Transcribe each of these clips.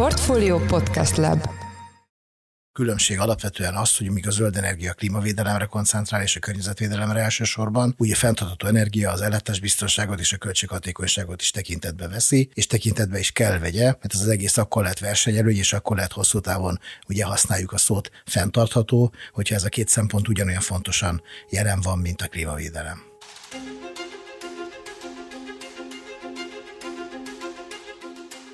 Portfolio Podcast Lab különbség alapvetően az, hogy míg a zöld energia a klímavédelemre koncentrál és a környezetvédelemre elsősorban, úgy a fenntartható energia az ellátás biztonságot és a költséghatékonyságot is tekintetbe veszi, és tekintetbe is kell vegye, mert ez az egész akkor lehet versenyelő, és akkor lehet hosszú távon ugye használjuk a szót fenntartható, hogyha ez a két szempont ugyanolyan fontosan jelen van, mint a klímavédelem.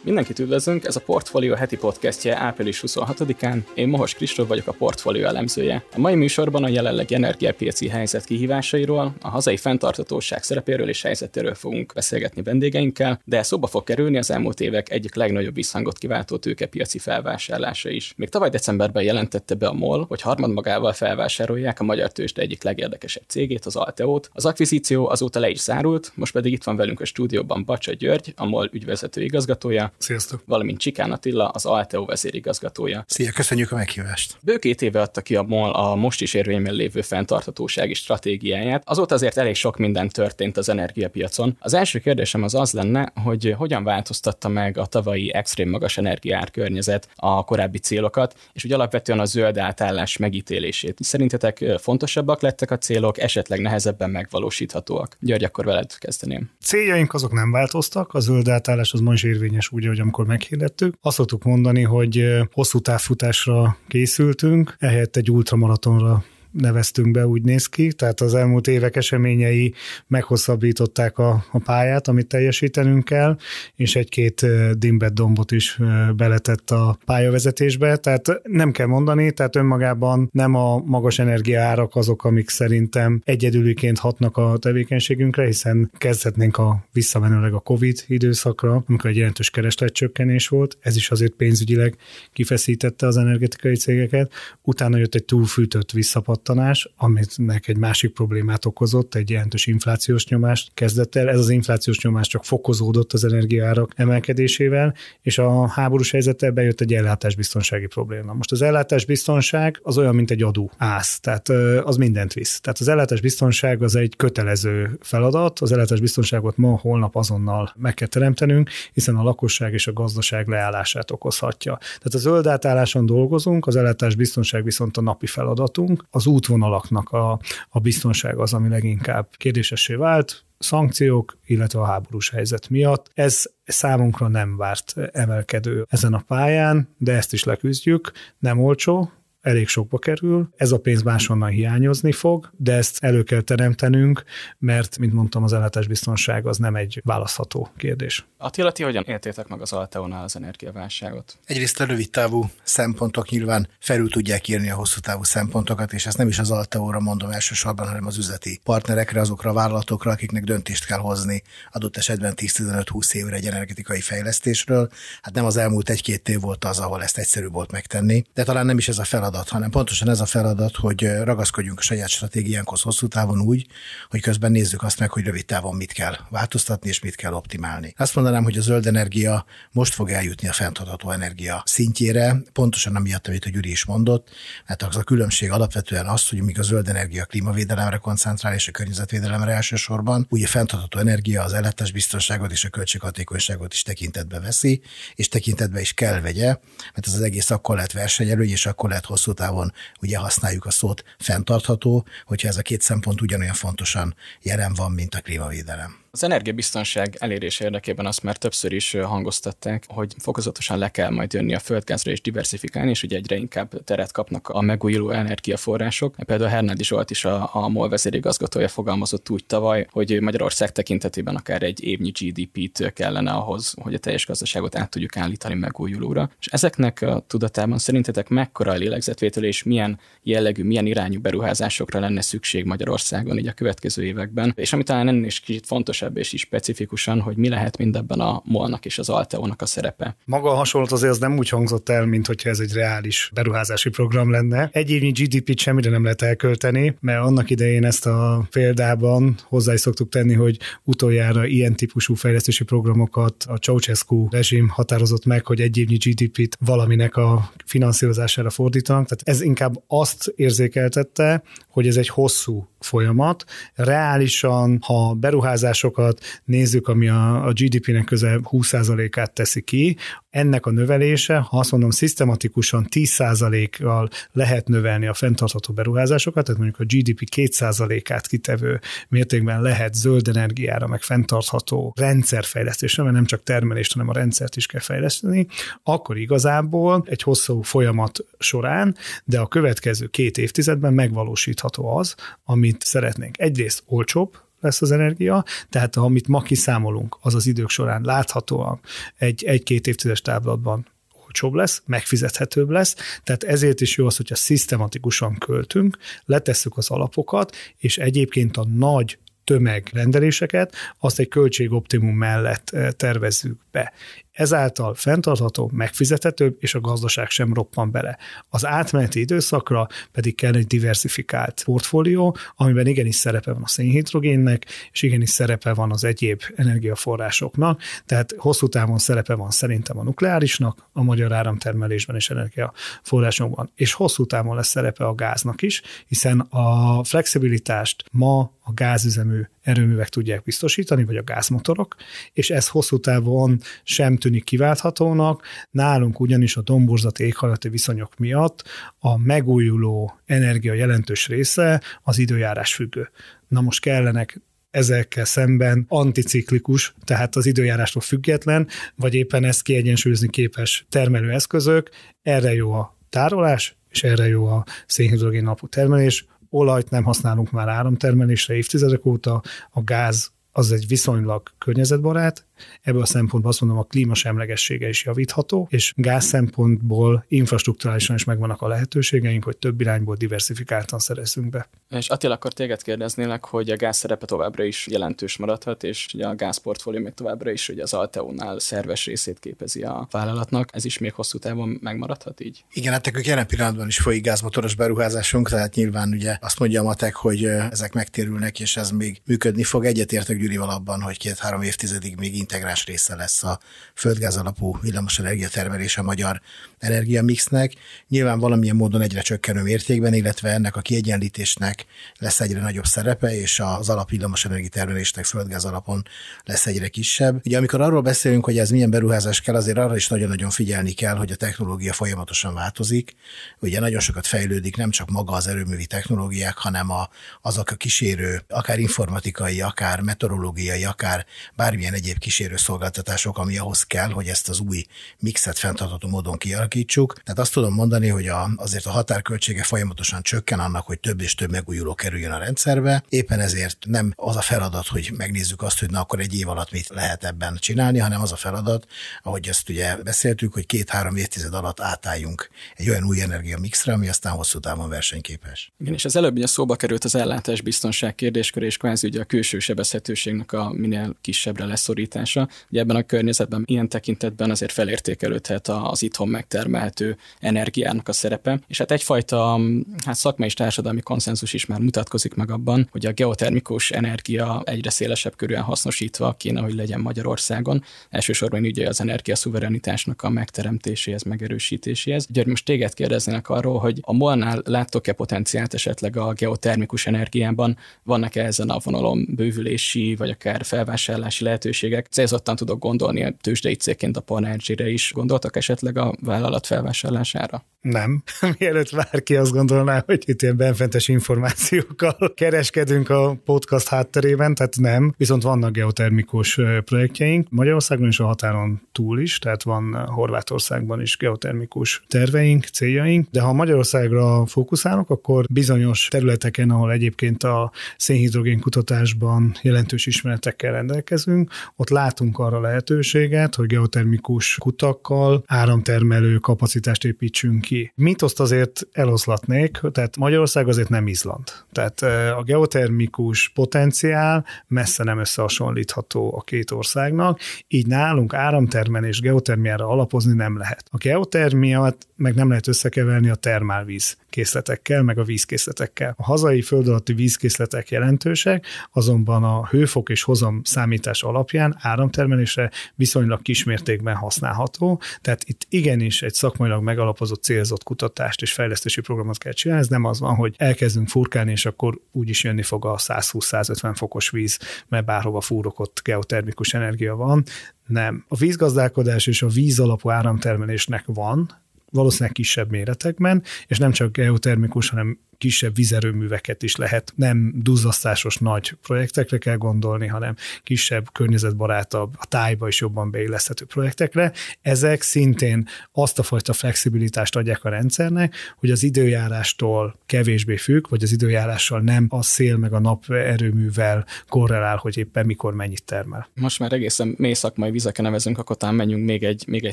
Mindenkit üdvözlünk, ez a Portfolio heti podcastje április 26-án. Én Mohos Kristóf vagyok a Portfolio elemzője. A mai műsorban a jelenlegi energiapiaci helyzet kihívásairól, a hazai fenntartatóság szerepéről és helyzetéről fogunk beszélgetni vendégeinkkel, de szóba fog kerülni az elmúlt évek egyik legnagyobb visszhangot kiváltó tőkepiaci felvásárlása is. Még tavaly decemberben jelentette be a MOL, hogy harmad magával felvásárolják a magyar tőzsde egyik legérdekesebb cégét, az Alteót. Az akvizíció azóta le is zárult, most pedig itt van velünk a stúdióban Bacsa György, a MOL ügyvezető igazgatója, Sziasztok! Valamint Csikán Attila, az Alteo vezérigazgatója. Szia, köszönjük a meghívást! Bő két éve adta ki a MOL a most is érvényben lévő fenntarthatósági stratégiáját. Azóta azért elég sok minden történt az energiapiacon. Az első kérdésem az az lenne, hogy hogyan változtatta meg a tavalyi extrém magas energiár környezet a korábbi célokat, és hogy alapvetően a zöld átállás megítélését. Szerintetek fontosabbak lettek a célok, esetleg nehezebben megvalósíthatóak? György, akkor veled kezdeném. Céljaink azok nem változtak, a zöld átállás az ma is érvényes úgy, ahogy amikor meghirdettük. Azt szoktuk mondani, hogy hosszú távfutásra készültünk, ehelyett egy ultramaratonra neveztünk be, úgy néz ki, tehát az elmúlt évek eseményei meghosszabbították a, a pályát, amit teljesítenünk kell, és egy-két dimbet dombot is beletett a pályavezetésbe, tehát nem kell mondani, tehát önmagában nem a magas energiaárak azok, amik szerintem egyedüliként hatnak a tevékenységünkre, hiszen kezdhetnénk a visszamenőleg a COVID időszakra, amikor egy jelentős keresletcsökkenés volt, ez is azért pénzügyileg kifeszítette az energetikai cégeket, utána jött egy túlfűtött visszapat pattanás, aminek egy másik problémát okozott, egy jelentős inflációs nyomást kezdett el. Ez az inflációs nyomás csak fokozódott az energiaárak emelkedésével, és a háborús helyzettel bejött egy ellátásbiztonsági probléma. Most az ellátásbiztonság az olyan, mint egy adó ász, tehát az mindent visz. Tehát az ellátásbiztonság az egy kötelező feladat, az ellátásbiztonságot ma, holnap azonnal meg kell teremtenünk, hiszen a lakosság és a gazdaság leállását okozhatja. Tehát a zöld átálláson dolgozunk, az ellátásbiztonság viszont a napi feladatunk. Az útvonalaknak a, a biztonság az, ami leginkább kérdésessé vált, szankciók, illetve a háborús helyzet miatt. Ez számunkra nem várt emelkedő ezen a pályán, de ezt is leküzdjük. Nem olcsó, elég sokba kerül, ez a pénz máshonnan hiányozni fog, de ezt elő kell teremtenünk, mert, mint mondtam, az ellátásbiztonság az nem egy választható kérdés. Attila, ti hogyan éltétek meg az Alteónál az energiaválságot? Egyrészt a rövid távú szempontok nyilván felül tudják írni a hosszú távú szempontokat, és ezt nem is az Alteóra mondom elsősorban, hanem az üzleti partnerekre, azokra a vállalatokra, akiknek döntést kell hozni adott esetben 10-15-20 évre egy energetikai fejlesztésről. Hát nem az elmúlt egy-két év volt az, ahol ezt egyszerű volt megtenni, de talán nem is ez a feladat feladat, hanem pontosan ez a feladat, hogy ragaszkodjunk a saját stratégiánkhoz hosszú távon úgy, hogy közben nézzük azt meg, hogy rövid távon mit kell változtatni és mit kell optimálni. Azt mondanám, hogy a zöld energia most fog eljutni a fenntartható energia szintjére, pontosan amiatt, amit a Gyuri is mondott, mert az a különbség alapvetően az, hogy míg a zöld energia a klímavédelemre koncentrál és a környezetvédelemre elsősorban, úgy a fenntartható energia az ellátás biztonságot és a költséghatékonyságot is tekintetbe veszi, és tekintetbe is kell vegye, mert ez az egész akkor lehet versenyelő, és akkor lehet hosszú távon ugye használjuk a szót fenntartható, hogyha ez a két szempont ugyanolyan fontosan jelen van, mint a klímavédelem. Az energiabiztonság elérés érdekében azt már többször is hangoztatták, hogy fokozatosan le kell majd jönni a földgázra és diversifikálni, és ugye egyre inkább teret kapnak a megújuló energiaforrások. Például Hernádi Zsolt is a, a MOL vezérigazgatója fogalmazott úgy tavaly, hogy Magyarország tekintetében akár egy évnyi GDP-t kellene ahhoz, hogy a teljes gazdaságot át tudjuk állítani megújulóra. És ezeknek a tudatában szerintetek mekkora a lélegzetvétel és milyen jellegű, milyen irányú beruházásokra lenne szükség Magyarországon így a következő években? És ami talán ennél is kicsit fontos részletesebb és is specifikusan, hogy mi lehet mindebben a molnak és az Alteónak a szerepe. Maga a hasonlat azért az nem úgy hangzott el, mint hogyha ez egy reális beruházási program lenne. Egy évnyi GDP-t semmire nem lehet elkölteni, mert annak idején ezt a példában hozzá is szoktuk tenni, hogy utoljára ilyen típusú fejlesztési programokat a Ceausescu rezsim határozott meg, hogy egy évnyi GDP-t valaminek a finanszírozására fordítanak. Tehát ez inkább azt érzékeltette, hogy ez egy hosszú folyamat. Reálisan, ha beruházásokat nézzük, ami a, GDP-nek közel 20%-át teszi ki, ennek a növelése, ha azt mondom, szisztematikusan 10%-kal lehet növelni a fenntartható beruházásokat, tehát mondjuk a GDP 2%-át kitevő mértékben lehet zöld energiára, meg fenntartható rendszerfejlesztésre, mert nem csak termelést, hanem a rendszert is kell fejleszteni, akkor igazából egy hosszú folyamat során, de a következő két évtizedben megvalósítható az, amit szeretnénk. Egyrészt olcsóbb, lesz az energia, tehát amit ma kiszámolunk, az az idők során láthatóan egy, egy-két évtizedes táblatban olcsóbb lesz, megfizethetőbb lesz, tehát ezért is jó az, hogyha szisztematikusan költünk, letesszük az alapokat, és egyébként a nagy tömegrendeléseket, azt egy költségoptimum mellett eh, tervezzük be. Ezáltal fenntartható, megfizethetőbb, és a gazdaság sem roppan bele. Az átmeneti időszakra pedig kell egy diversifikált portfólió, amiben igenis szerepe van a szénhidrogénnek, és igenis szerepe van az egyéb energiaforrásoknak, tehát hosszú távon szerepe van szerintem a nukleárisnak, a magyar áramtermelésben és energiaforrásokban, és hosszú távon lesz szerepe a gáznak is, hiszen a flexibilitást ma a gázüzemű erőművek tudják biztosítani, vagy a gázmotorok, és ez hosszú távon sem tűnik kiválthatónak. Nálunk ugyanis a domborzati éghajlati viszonyok miatt a megújuló energia jelentős része az időjárás függő. Na most kellenek ezekkel szemben anticiklikus, tehát az időjárástól független, vagy éppen ezt kiegyensúlyozni képes termelőeszközök. Erre jó a tárolás, és erre jó a szénhidrogén napú termelés, olajt nem használunk már áramtermelésre évtizedek óta, a gáz az egy viszonylag környezetbarát, Ebből a szempontból azt mondom, a klímasemlegessége is javítható, és gáz szempontból infrastruktúrálisan is megvannak a lehetőségeink, hogy több irányból diversifikáltan szerezzünk be. És Attila, akkor téged kérdeznélek, hogy a gáz szerepe továbbra is jelentős maradhat, és ugye a gázportfólió még továbbra is ugye az Alteo-nál szerves részét képezi a vállalatnak. Ez is még hosszú távon megmaradhat így? Igen, hát nekünk jelen pillanatban is folyik gázmotoros beruházásunk, tehát nyilván ugye azt mondja a matek, hogy ezek megtérülnek, és ez még működni fog. Egyetértek Gyurival abban, hogy két-három évtizedig még integráns része lesz a földgáz alapú villamos energiatermelés a magyar energiamixnek. Nyilván valamilyen módon egyre csökkenő mértékben, illetve ennek a kiegyenlítésnek lesz egyre nagyobb szerepe, és az alap villamos energiatermelésnek földgáz alapon lesz egyre kisebb. Ugye amikor arról beszélünk, hogy ez milyen beruházás kell, azért arra is nagyon-nagyon figyelni kell, hogy a technológia folyamatosan változik. Ugye nagyon sokat fejlődik nem csak maga az erőművi technológiák, hanem a, azok a kísérő, akár informatikai, akár meteorológiai, akár bármilyen egyéb kísérő szolgáltatások, ami ahhoz kell, hogy ezt az új mixet fenntartható módon kialakítsuk. Tehát azt tudom mondani, hogy a, azért a határköltsége folyamatosan csökken annak, hogy több és több megújuló kerüljön a rendszerbe. Éppen ezért nem az a feladat, hogy megnézzük azt, hogy na akkor egy év alatt mit lehet ebben csinálni, hanem az a feladat, ahogy ezt ugye beszéltük, hogy két-három évtized alatt átálljunk egy olyan új energia mixre, ami aztán hosszú távon versenyképes. Igen, és az előbb ugye szóba került az ellátás biztonság kérdéskör, és kvázi ugye a külső sebezhetőségnek a minél kisebbre leszorítása. Ugye ebben a környezetben ilyen tekintetben azért felértékelődhet az itthon megtermelhető energiának a szerepe, és hát egyfajta hát szakmai és társadalmi konszenzus is már mutatkozik meg abban, hogy a geotermikus energia egyre szélesebb körülön hasznosítva kéne, hogy legyen Magyarországon. Elsősorban ugye az energiaszuverenitásnak a megteremtéséhez, megerősítéséhez. György, most téged kérdeznének arról, hogy a molnál láttok-e potenciált esetleg a geotermikus energiában, vannak-e ezen a vonalon bővülési vagy akár felvásárlási lehetőségek? Célzottan tudok gondolni a tőzsdei cégként a Panergy-re is. Gondoltak esetleg a vállalat felvásárlására? Nem. Mielőtt bárki azt gondolná, hogy itt ilyen benfentes információkkal kereskedünk a podcast hátterében, tehát nem. Viszont vannak geotermikus projektjeink Magyarországon és a határon túl is, tehát van Horvátországban is geotermikus terveink, céljaink, de ha Magyarországra fókuszálunk, akkor bizonyos területeken, ahol egyébként a szénhidrogén kutatásban jelentős ismeretekkel rendelkezünk, ott látunk arra lehetőséget, hogy geotermikus kutakkal áramtermelő kapacitást építsünk ki. Mitoszt azért eloszlatnék, tehát Magyarország azért nem Izland. Tehát a geotermikus potenciál messze nem összehasonlítható a két országnak, így nálunk áramtermelés geotermiára alapozni nem lehet. A geotermiát meg nem lehet összekeverni a termálvíz készletekkel, meg a vízkészletekkel. A hazai föld alatti vízkészletek jelentősek, azonban a hőfok és hozam számítás alapján áramtermelésre viszonylag kismértékben használható, tehát itt igenis egy szakmailag megalapozott cél célzott kutatást és fejlesztési programot kell csinálni. Ez nem az van, hogy elkezdünk furkálni, és akkor úgyis jönni fog a 120-150 fokos víz, mert bárhova fúrok, ott geotermikus energia van. Nem. A vízgazdálkodás és a víz alapú áramtermelésnek van, valószínűleg kisebb méretekben, és nem csak geotermikus, hanem kisebb vizerőműveket is lehet, nem duzzasztásos nagy projektekre kell gondolni, hanem kisebb, környezetbarátabb, a tájba is jobban beilleszthető projektekre. Ezek szintén azt a fajta flexibilitást adják a rendszernek, hogy az időjárástól kevésbé függ, vagy az időjárással nem a szél meg a nap erőművel korrelál, hogy éppen mikor mennyit termel. Most már egészen mély szakmai vizeken nevezünk, akkor talán menjünk még egy, még egy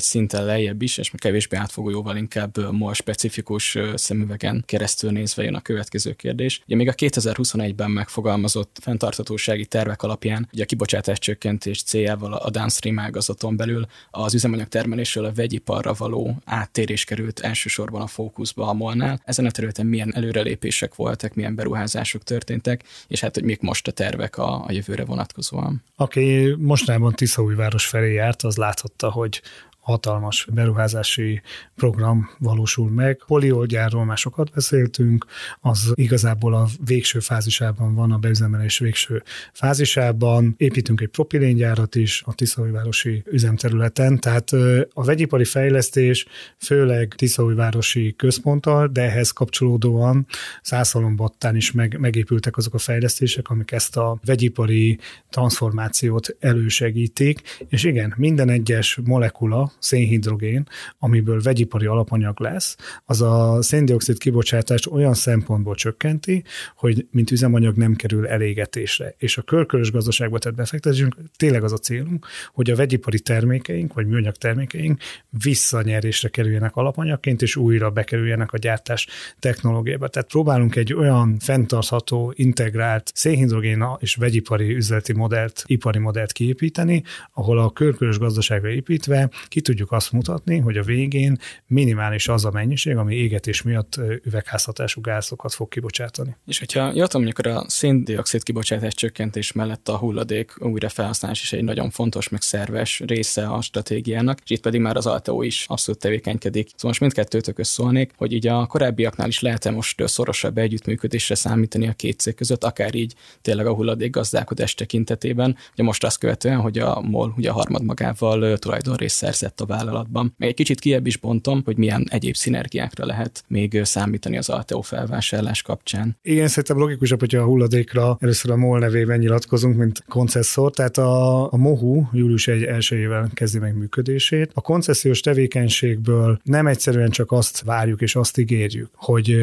szinten lejjebb is, és kevésbé átfogó, jóval inkább more specifikus szemüvegen keresztül nézve jön a következő kérdés. Ugye még a 2021-ben megfogalmazott fenntartatósági tervek alapján, ugye a kibocsátás csökkentés céljával a downstream ágazaton belül az üzemanyag termelésről a vegyiparra való áttérés került elsősorban a fókuszba a molnál. Ezen a területen milyen előrelépések voltak, milyen beruházások történtek, és hát hogy mik most a tervek a, a jövőre vonatkozóan. Aki mostanában Tiszaújváros felé járt, az láthatta, hogy hatalmas beruházási program valósul meg. Poliolgyárról már sokat beszéltünk, az igazából a végső fázisában van, a beüzemelés végső fázisában. Építünk egy propiléngyárat is a Tiszaújvárosi üzemterületen, tehát a vegyipari fejlesztés főleg Tiszaújvárosi központtal, de ehhez kapcsolódóan Szászalombattán is meg, megépültek azok a fejlesztések, amik ezt a vegyipari transformációt elősegítik, és igen, minden egyes molekula, szénhidrogén, amiből vegyipari alapanyag lesz, az a széndiokszid kibocsátást olyan szempontból csökkenti, hogy mint üzemanyag nem kerül elégetésre. És a körkörös gazdaságba tett befektetésünk tényleg az a célunk, hogy a vegyipari termékeink, vagy műanyag termékeink visszanyerésre kerüljenek alapanyagként, és újra bekerüljenek a gyártás technológiába. Tehát próbálunk egy olyan fenntartható, integrált szénhidrogén és vegyipari üzleti modellt, ipari modellt kiépíteni, ahol a körkörös gazdaságra építve ki tudjuk azt mutatni, hogy a végén minimális az a mennyiség, ami égetés miatt üvegházhatású gázokat fog kibocsátani. És hogyha jól tudom, a széndiokszid kibocsátás csökkentés mellett a hulladék újrafelhasználás is egy nagyon fontos, meg szerves része a stratégiának, és itt pedig már az Alteo is abszolút tevékenykedik. Szóval most mindkettőtök szólnék, hogy így a korábbiaknál is lehet-e most szorosabb együttműködésre számítani a két cég között, akár így tényleg a hulladék gazdálkodás tekintetében. Ugye most azt követően, hogy a MOL ugye a harmadmagával tulajdonrészt szerzett lett a vállalatban. Még egy kicsit kiebb is bontom, hogy milyen egyéb szinergiákra lehet még számítani az Alteo felvásárlás kapcsán. Igen, szerintem logikusabb, hogyha a hulladékra először a MOL nevében nyilatkozunk, mint koncesszor. Tehát a, a MOHU július 1 elsőjével kezdi meg működését. A koncesziós tevékenységből nem egyszerűen csak azt várjuk és azt ígérjük, hogy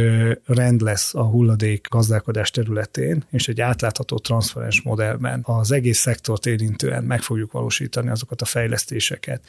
rend lesz a hulladék gazdálkodás területén, és egy átlátható transzparens modellben az egész szektort érintően meg fogjuk valósítani azokat a fejlesztéseket,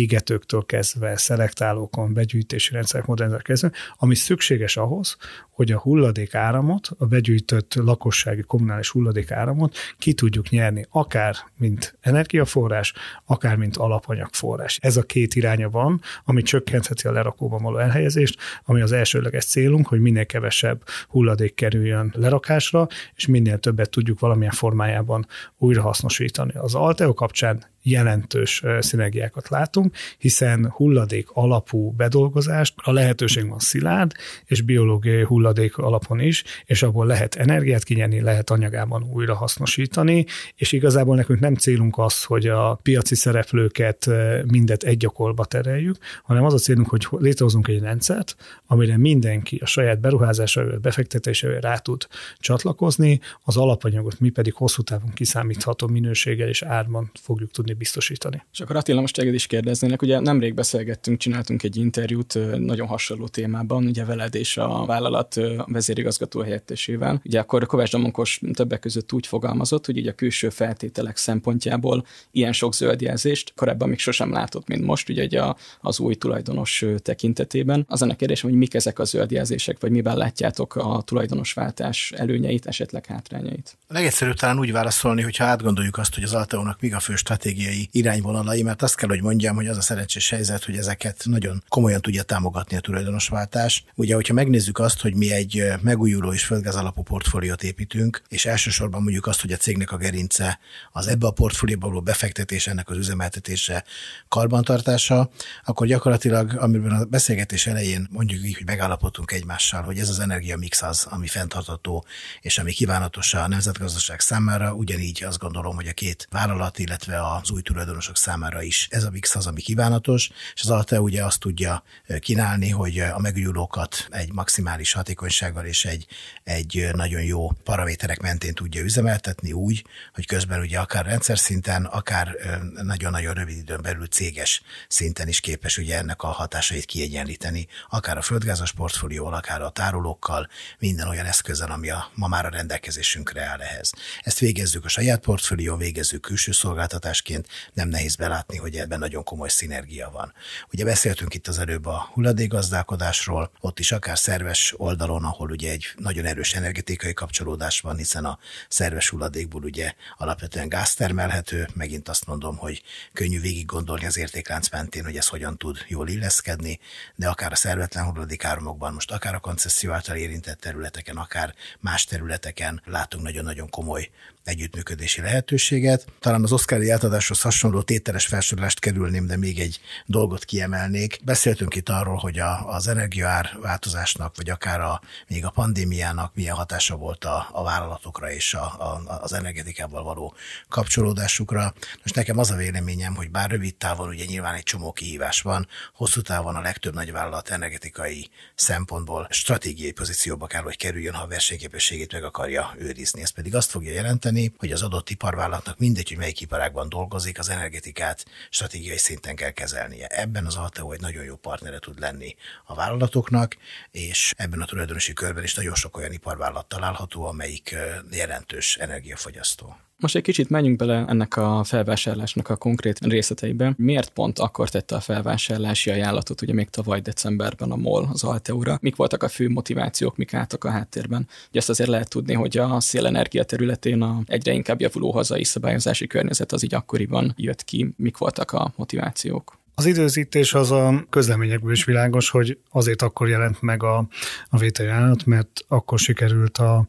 égetőktől kezdve, szelektálókon, begyűjtési rendszerek modernizálásra kezdve, ami szükséges ahhoz, hogy a hulladék áramot, a begyűjtött lakossági kommunális hulladék áramot ki tudjuk nyerni, akár mint energiaforrás, akár mint alapanyagforrás. Ez a két iránya van, ami csökkentheti a lerakóban való elhelyezést, ami az elsőleges célunk, hogy minél kevesebb hulladék kerüljön lerakásra, és minél többet tudjuk valamilyen formájában újrahasznosítani. Az Alteo kapcsán jelentős szinergiákat látunk, hiszen hulladék alapú bedolgozást a lehetőség van szilárd és biológiai hulladék alapon is, és abból lehet energiát kinyerni, lehet anyagában újra hasznosítani, és igazából nekünk nem célunk az, hogy a piaci szereplőket mindet egy gyakorba tereljük, hanem az a célunk, hogy létrehozunk egy rendszert, amire mindenki a saját beruházásáról, befektetésével rá tud csatlakozni, az alapanyagot mi pedig hosszú távon kiszámítható minőséggel és árban fogjuk tudni biztosítani. És akkor Attila, most téged is kérdeznének, ugye nemrég beszélgettünk, csináltunk egy interjút nagyon hasonló témában, ugye veled és a vállalat vezérigazgató helyettesével. Ugye akkor Kovács Damonkos többek között úgy fogalmazott, hogy így a külső feltételek szempontjából ilyen sok zöldjelzést korábban még sosem látott, mint most, ugye a, az új tulajdonos tekintetében. Az a kérdés, hogy mik ezek a zöldjelzések, vagy miben látjátok a tulajdonosváltás előnyeit, esetleg hátrányait? A legegyszerűbb talán úgy válaszolni, hogyha átgondoljuk azt, hogy az Alteónak mi a fő stratégia stratégiai irányvonalai, mert azt kell, hogy mondjam, hogy az a szerencsés helyzet, hogy ezeket nagyon komolyan tudja támogatni a tulajdonosváltás. Ugye, hogyha megnézzük azt, hogy mi egy megújuló és földgáz alapú portfóliót építünk, és elsősorban mondjuk azt, hogy a cégnek a gerince az ebbe a portfólióba való befektetés, ennek az üzemeltetése, karbantartása, akkor gyakorlatilag, amiben a beszélgetés elején mondjuk így, hogy megállapodtunk egymással, hogy ez az energiamix az, ami fenntartató, és ami kívánatos a nemzetgazdaság számára, ugyanígy azt gondolom, hogy a két vállalat, illetve az új tulajdonosok számára is ez a mix az, ami kívánatos, és az Alte ugye azt tudja kínálni, hogy a megújulókat egy maximális hatékonysággal és egy, egy nagyon jó paraméterek mentén tudja üzemeltetni úgy, hogy közben ugye akár rendszer szinten, akár nagyon-nagyon rövid időn belül céges szinten is képes ugye ennek a hatásait kiegyenlíteni, akár a földgázas portfólióval, akár a tárolókkal, minden olyan eszközzel, ami a, ma már a rendelkezésünkre áll ehhez. Ezt végezzük a saját portfólió, végezzük külső szolgáltatásként, nem nehéz belátni, hogy ebben nagyon komoly szinergia van. Ugye beszéltünk itt az előbb a hulladékgazdálkodásról, ott is akár szerves oldalon, ahol ugye egy nagyon erős energetikai kapcsolódás van, hiszen a szerves hulladékból ugye alapvetően gáz termelhető, megint azt mondom, hogy könnyű végig gondolni az értéklánc mentén, hogy ez hogyan tud jól illeszkedni, de akár a szervetlen hulladékáromokban, most akár a koncesszió által érintett területeken, akár más területeken látunk nagyon-nagyon komoly együttműködési lehetőséget. Talán az Oscar átadáshoz hasonló tételes felsorolást kerülném, de még egy dolgot kiemelnék. Beszéltünk itt arról, hogy a, az energiaár változásnak, vagy akár a, még a pandémiának milyen hatása volt a, a vállalatokra és a, a, az energetikával való kapcsolódásukra. Most nekem az a véleményem, hogy bár rövid távon ugye nyilván egy csomó kihívás van, hosszú távon a legtöbb nagy vállalat energetikai szempontból stratégiai pozícióba kell, hogy kerüljön, ha a versenyképességét meg akarja őrizni. Ez pedig azt fogja jelenteni, jelenteni, hogy az adott iparvállalatnak mindegy, hogy melyik iparágban dolgozik, az energetikát stratégiai szinten kell kezelnie. Ebben az Alteo egy nagyon jó partnere tud lenni a vállalatoknak, és ebben a tulajdonosi körben is nagyon sok olyan iparvállalat található, amelyik jelentős energiafogyasztó. Most egy kicsit menjünk bele ennek a felvásárlásnak a konkrét részleteibe. Miért pont akkor tette a felvásárlási ajánlatot, ugye még tavaly decemberben a MOL az Alteura? Mik voltak a fő motivációk, mik álltak a háttérben? Ugye ezt azért lehet tudni, hogy a szélenergia területén a egyre inkább javuló hazai szabályozási környezet az így akkoriban jött ki. Mik voltak a motivációk? Az időzítés az a közleményekből is világos, hogy azért akkor jelent meg a, a vételjánat, mert akkor sikerült a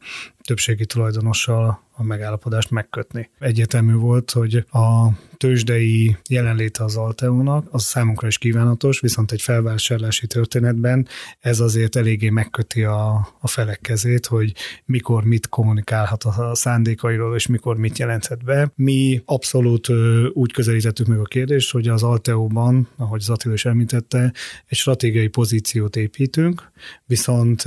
többségi tulajdonossal a megállapodást megkötni. Egyértelmű volt, hogy a tőzsdei jelenléte az Alteónak, az számunkra is kívánatos, viszont egy felvásárlási történetben ez azért eléggé megköti a, a felek kezét, hogy mikor mit kommunikálhat a szándékairól, és mikor mit jelenthet be. Mi abszolút úgy közelítettük meg a kérdést, hogy az Alteóban, ahogy az is említette, egy stratégiai pozíciót építünk, viszont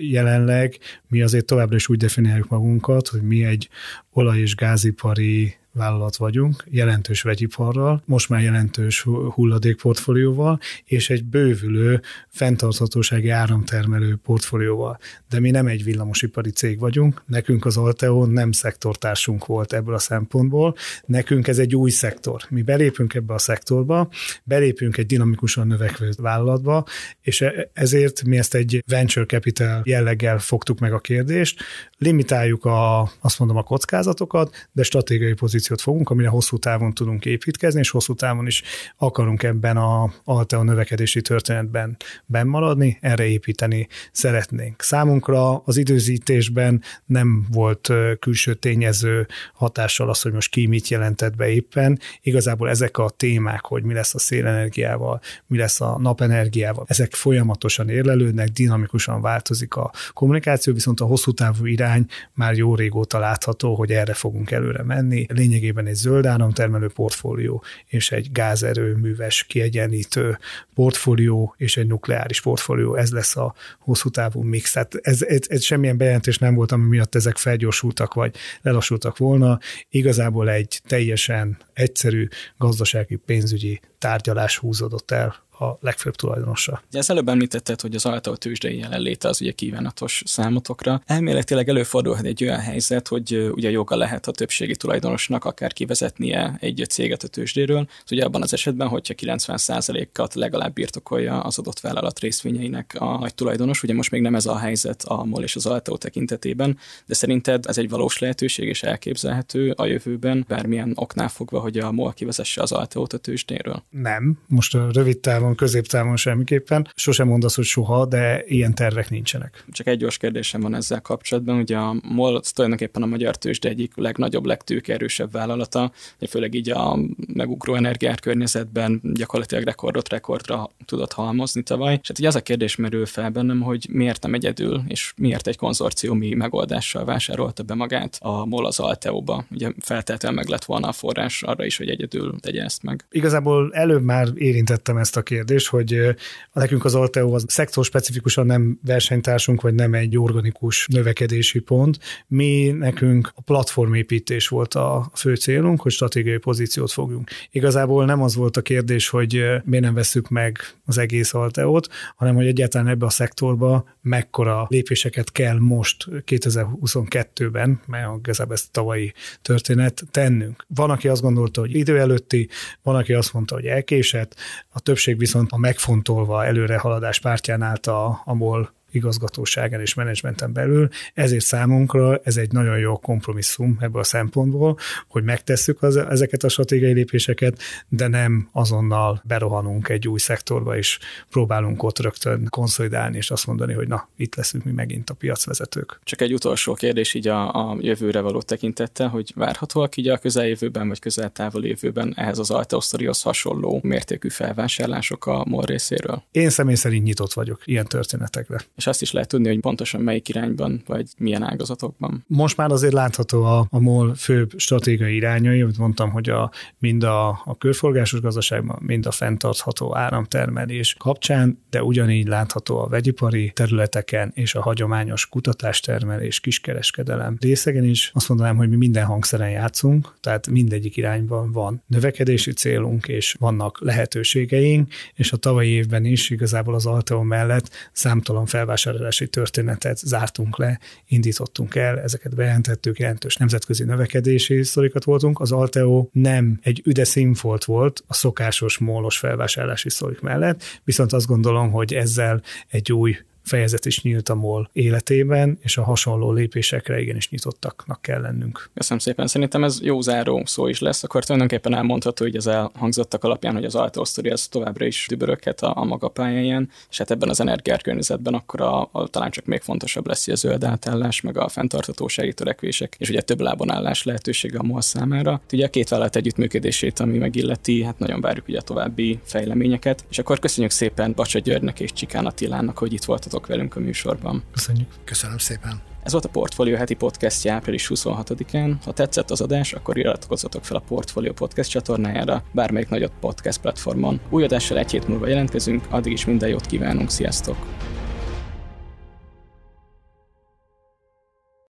jelenleg mi azért továbbra is úgy definiáljuk magunkat, hogy mi egy olaj- és gázipari vállalat vagyunk, jelentős vegyiparral, most már jelentős hulladékportfólióval, és egy bővülő fenntarthatósági áramtermelő portfólióval. De mi nem egy villamosipari cég vagyunk, nekünk az Alteo nem szektortársunk volt ebből a szempontból, nekünk ez egy új szektor. Mi belépünk ebbe a szektorba, belépünk egy dinamikusan növekvő vállalatba, és e- ezért mi ezt egy venture capital jelleggel fogtuk meg a kérdést, limitáljuk a, azt mondom a kockázatokat, de stratégiai pozíciót pozíciót fogunk, amire hosszú távon tudunk építkezni, és hosszú távon is akarunk ebben a Alteo növekedési történetben bennmaradni, erre építeni szeretnénk. Számunkra az időzítésben nem volt külső tényező hatással az, hogy most ki mit jelentett be éppen. Igazából ezek a témák, hogy mi lesz a szélenergiával, mi lesz a napenergiával, ezek folyamatosan érlelődnek, dinamikusan változik a kommunikáció, viszont a hosszú távú irány már jó régóta látható, hogy erre fogunk előre menni. Lény lényegében egy zöld áramtermelő portfólió és egy gázerőműves kiegyenlítő portfólió és egy nukleáris portfólió. Ez lesz a hosszú távú mix. Tehát ez, ez, ez semmilyen bejelentés nem volt, ami miatt ezek felgyorsultak vagy lelassultak volna. Igazából egy teljesen egyszerű gazdasági pénzügyi tárgyalás húzódott el a legfőbb tulajdonosa. Ugye ezt előbb említetted, hogy az Altao tőzsdei jelenléte az ugye kívánatos számotokra. Elméletileg előfordulhat egy olyan helyzet, hogy ugye joga lehet a többségi tulajdonosnak akár kivezetnie egy céget a tőzsdéről. Ez ugye abban az esetben, hogyha 90%-at legalább birtokolja az adott vállalat részvényeinek a nagy tulajdonos. Ugye most még nem ez a helyzet a MOL és az Altao tekintetében, de szerinted ez egy valós lehetőség és elképzelhető a jövőben, bármilyen oknál fogva, hogy a MOL kivezesse az Alteót a tőzsdéről? Nem, most a rövid távon, középtávon semmiképpen. Sosem mondasz, hogy soha, de ilyen tervek nincsenek. Csak egy gyors kérdésem van ezzel kapcsolatban. Ugye a MOL tulajdonképpen a magyar tőzsde egyik legnagyobb, legtőkerősebb vállalata, főleg így a megugró energiár környezetben gyakorlatilag rekordot rekordra tudott halmozni tavaly. És hát ugye az a kérdés merül fel bennem, hogy miért nem egyedül, és miért egy konzorciumi megoldással vásárolta be magát a MOL az Alteóba. Ugye feltétlenül meg lett volna a forrás arra is, hogy egyedül tegye ezt meg. Igazából előbb már érintettem ezt a kérdést, hogy nekünk az Alteo az szektor specifikusan nem versenytársunk, vagy nem egy organikus növekedési pont. Mi nekünk a platformépítés volt a fő célunk, hogy stratégiai pozíciót fogjunk. Igazából nem az volt a kérdés, hogy miért nem veszük meg az egész Alteót, hanem hogy egyáltalán ebbe a szektorba mekkora lépéseket kell most 2022-ben, mert igazából ez tavalyi történet, tennünk. Van, aki azt gondolta, hogy idő előtti, van, aki azt mondta, hogy elkésett, a többség viszont a megfontolva előrehaladás pártján állt a, a MOL igazgatóságán és menedzsmenten belül, ezért számunkra ez egy nagyon jó kompromisszum ebből a szempontból, hogy megtesszük az, ezeket a stratégiai lépéseket, de nem azonnal berohanunk egy új szektorba, és próbálunk ott rögtön konszolidálni, és azt mondani, hogy na, itt leszünk mi megint a piacvezetők. Csak egy utolsó kérdés így a, a jövőre való tekintettel, hogy várhatóak így a közeljövőben, vagy közel-távol jövőben ehhez az Alteosztorihoz hasonló mértékű felvásárlások a MOL részéről? Én személy szerint nyitott vagyok ilyen történetekre és azt is lehet tudni, hogy pontosan melyik irányban, vagy milyen ágazatokban. Most már azért látható a, a MOL főbb stratégiai irányai, amit mondtam, hogy a, mind a, a körforgásos gazdaságban, mind a fenntartható áramtermelés kapcsán, de ugyanígy látható a vegyipari területeken és a hagyományos kutatástermelés, kiskereskedelem részegen is. Azt mondanám, hogy mi minden hangszeren játszunk, tehát mindegyik irányban van növekedési célunk, és vannak lehetőségeink, és a tavalyi évben is igazából az Alteo mellett számtalan felvállalás felvásárlási történetet zártunk le, indítottunk el, ezeket bejelentettük, jelentős nemzetközi növekedési sztorikat voltunk. Az Alteo nem egy üde színfolt volt a szokásos mólos felvásárlási sztorik mellett, viszont azt gondolom, hogy ezzel egy új fejezet is nyílt a MOL életében, és a hasonló lépésekre igenis nyitottaknak kell lennünk. Köszönöm szépen. Szerintem ez jó záró szó is lesz. Akkor tulajdonképpen elmondható, hogy az elhangzottak alapján, hogy az Alto Story az továbbra is düböröket a, a maga pályáján, és hát ebben az energiárkörnyezetben akkor a, a, talán csak még fontosabb lesz a zöld átállás, meg a fenntarthatósági törekvések, és ugye több lábon állás lehetősége a MOL számára. Ugye a két vállalat együttműködését, ami megilleti, hát nagyon várjuk ugye a további fejleményeket. És akkor köszönjük szépen Bacsa Györgynek és Csikán Attilának, hogy itt volt voltatok velünk a műsorban. Köszönjük. Köszönöm szépen. Ez volt a Portfolio heti podcastja április 26-án. Ha tetszett az adás, akkor iratkozzatok fel a Portfolio podcast csatornájára, bármelyik nagyobb podcast platformon. Új adással egy hét múlva jelentkezünk, addig is minden jót kívánunk, sziasztok!